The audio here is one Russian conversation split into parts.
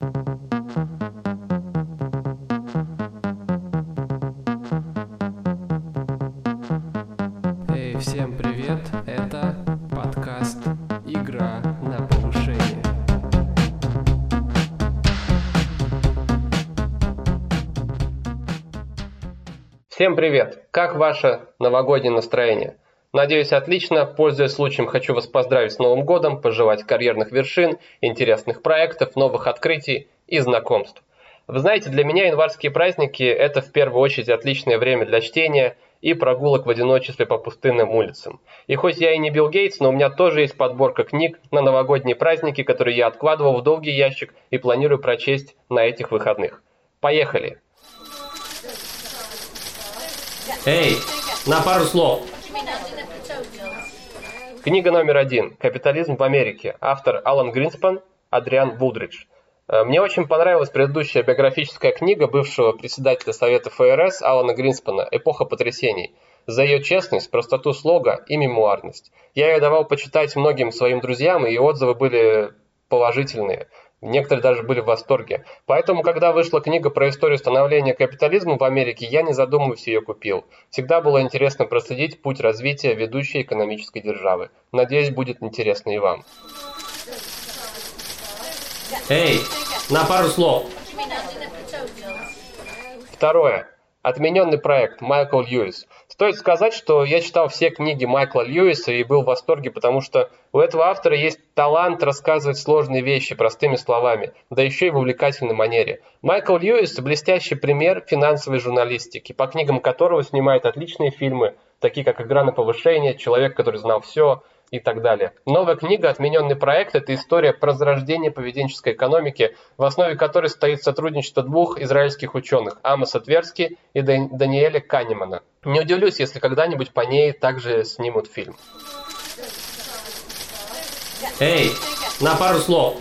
Эй, всем привет! Это подкаст «Игра на повышение». Всем привет! Как ваше новогоднее настроение? Надеюсь, отлично. Пользуясь случаем, хочу вас поздравить с Новым годом, пожелать карьерных вершин, интересных проектов, новых открытий и знакомств. Вы знаете, для меня январские праздники – это в первую очередь отличное время для чтения и прогулок в одиночестве по пустынным улицам. И хоть я и не Билл Гейтс, но у меня тоже есть подборка книг на новогодние праздники, которые я откладывал в долгий ящик и планирую прочесть на этих выходных. Поехали! Эй, на пару слов. Книга номер один. «Капитализм в Америке». Автор Алан Гринспан, Адриан Вулдридж. Э, Мне очень понравилась предыдущая биографическая книга бывшего председателя Совета ФРС Алана Гринспана «Эпоха потрясений» за ее честность, простоту слога и мемуарность. Я ее давал почитать многим своим друзьям, и отзывы были положительные. Некоторые даже были в восторге. Поэтому, когда вышла книга про историю становления капитализма в Америке, я не задумываясь ее купил. Всегда было интересно проследить путь развития ведущей экономической державы. Надеюсь, будет интересно и вам. Эй, на пару слов. Второе. Отмененный проект Майкл Льюис. Стоит сказать, что я читал все книги Майкла Льюиса и был в восторге, потому что у этого автора есть талант рассказывать сложные вещи простыми словами, да еще и в увлекательной манере. Майкл Льюис – блестящий пример финансовой журналистики, по книгам которого снимает отличные фильмы, такие как «Игра на повышение», «Человек, который знал все», и так далее. Новая книга «Отмененный проект» – это история про зарождение поведенческой экономики, в основе которой стоит сотрудничество двух израильских ученых – Амоса Тверски и Даниэля Канемана. Не удивлюсь, если когда-нибудь по ней также снимут фильм. Эй, на пару слов.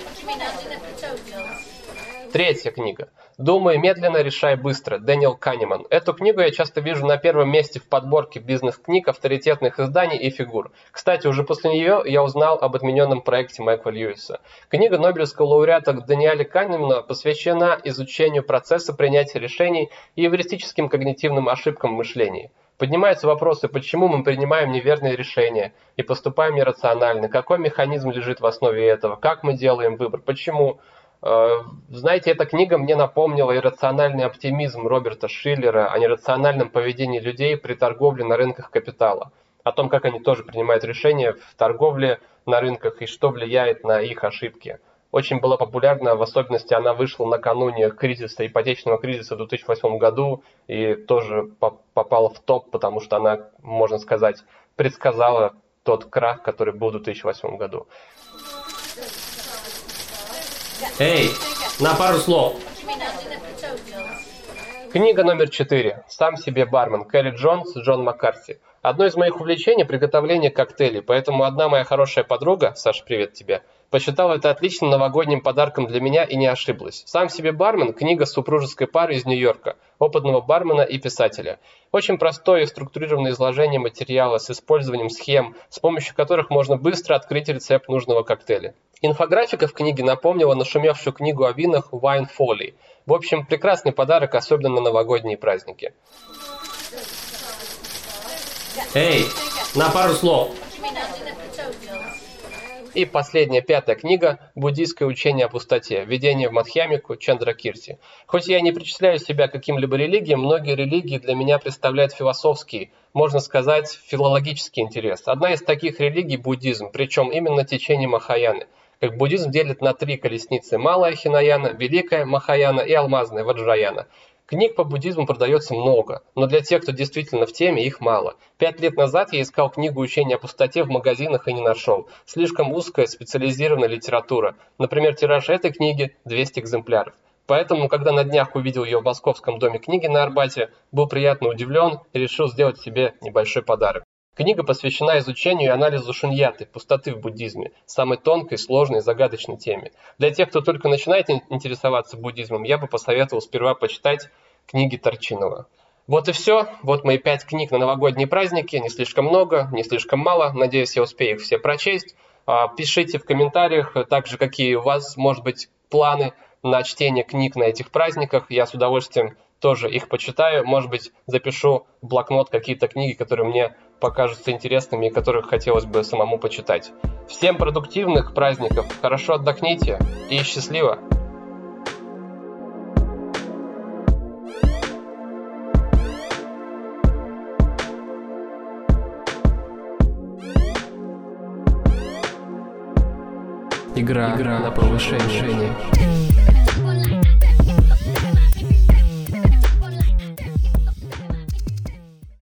Третья книга. «Думай медленно, решай быстро» Дэниел Канеман. Эту книгу я часто вижу на первом месте в подборке бизнес-книг, авторитетных изданий и фигур. Кстати, уже после нее я узнал об отмененном проекте Майкла Льюиса. Книга Нобелевского лауреата Даниэля Канемана посвящена изучению процесса принятия решений и эвристическим когнитивным ошибкам в мышлении. Поднимаются вопросы, почему мы принимаем неверные решения и поступаем иррационально, какой механизм лежит в основе этого, как мы делаем выбор, почему. Знаете, эта книга мне напомнила иррациональный оптимизм Роберта Шиллера о нерациональном поведении людей при торговле на рынках капитала, о том, как они тоже принимают решения в торговле на рынках и что влияет на их ошибки. Очень была популярна, в особенности она вышла накануне кризиса, ипотечного кризиса в 2008 году и тоже попала в топ, потому что она, можно сказать, предсказала тот крах, который был в 2008 году. Эй, на пару слов. Книга номер четыре. «Сам себе бармен» Кэрри Джонс, Джон Маккарти. Одно из моих увлечений – приготовление коктейлей, поэтому одна моя хорошая подруга, Саша, привет тебе, посчитала это отличным новогодним подарком для меня и не ошиблась. «Сам себе бармен» – книга супружеской пары из Нью-Йорка, опытного бармена и писателя. Очень простое и структурированное изложение материала с использованием схем, с помощью которых можно быстро открыть рецепт нужного коктейля. Инфографика в книге напомнила нашумевшую книгу о винах Wine Folly. В общем, прекрасный подарок, особенно на новогодние праздники. Эй, на пару слов. И последняя, пятая книга «Буддийское учение о пустоте. Введение в Мадхьямику» Чандра Кирти. Хоть я не причисляю себя к каким-либо религиям, многие религии для меня представляют философский, можно сказать, филологический интерес. Одна из таких религий – буддизм, причем именно течение Махаяны. Как буддизм делит на три колесницы – Малая Хинаяна, Великая Махаяна и Алмазная Ваджраяна. Книг по буддизму продается много, но для тех, кто действительно в теме, их мало. Пять лет назад я искал книгу учения о пустоте в магазинах и не нашел. Слишком узкая специализированная литература. Например, тираж этой книги 200 экземпляров. Поэтому, когда на днях увидел ее в Московском доме книги на Арбате, был приятно удивлен и решил сделать себе небольшой подарок. Книга посвящена изучению и анализу шуньяты, пустоты в буддизме, самой тонкой, сложной загадочной теме. Для тех, кто только начинает интересоваться буддизмом, я бы посоветовал сперва почитать книги Торчинова. Вот и все. Вот мои пять книг на новогодние праздники. Не слишком много, не слишком мало. Надеюсь, я успею их все прочесть. Пишите в комментариях также, какие у вас, может быть, планы на чтение книг на этих праздниках. Я с удовольствием тоже их почитаю. Может быть, запишу в блокнот какие-то книги, которые мне покажутся интересными и которых хотелось бы самому почитать. Всем продуктивных праздников, хорошо отдохните и счастливо! Игра, Игра на повышение.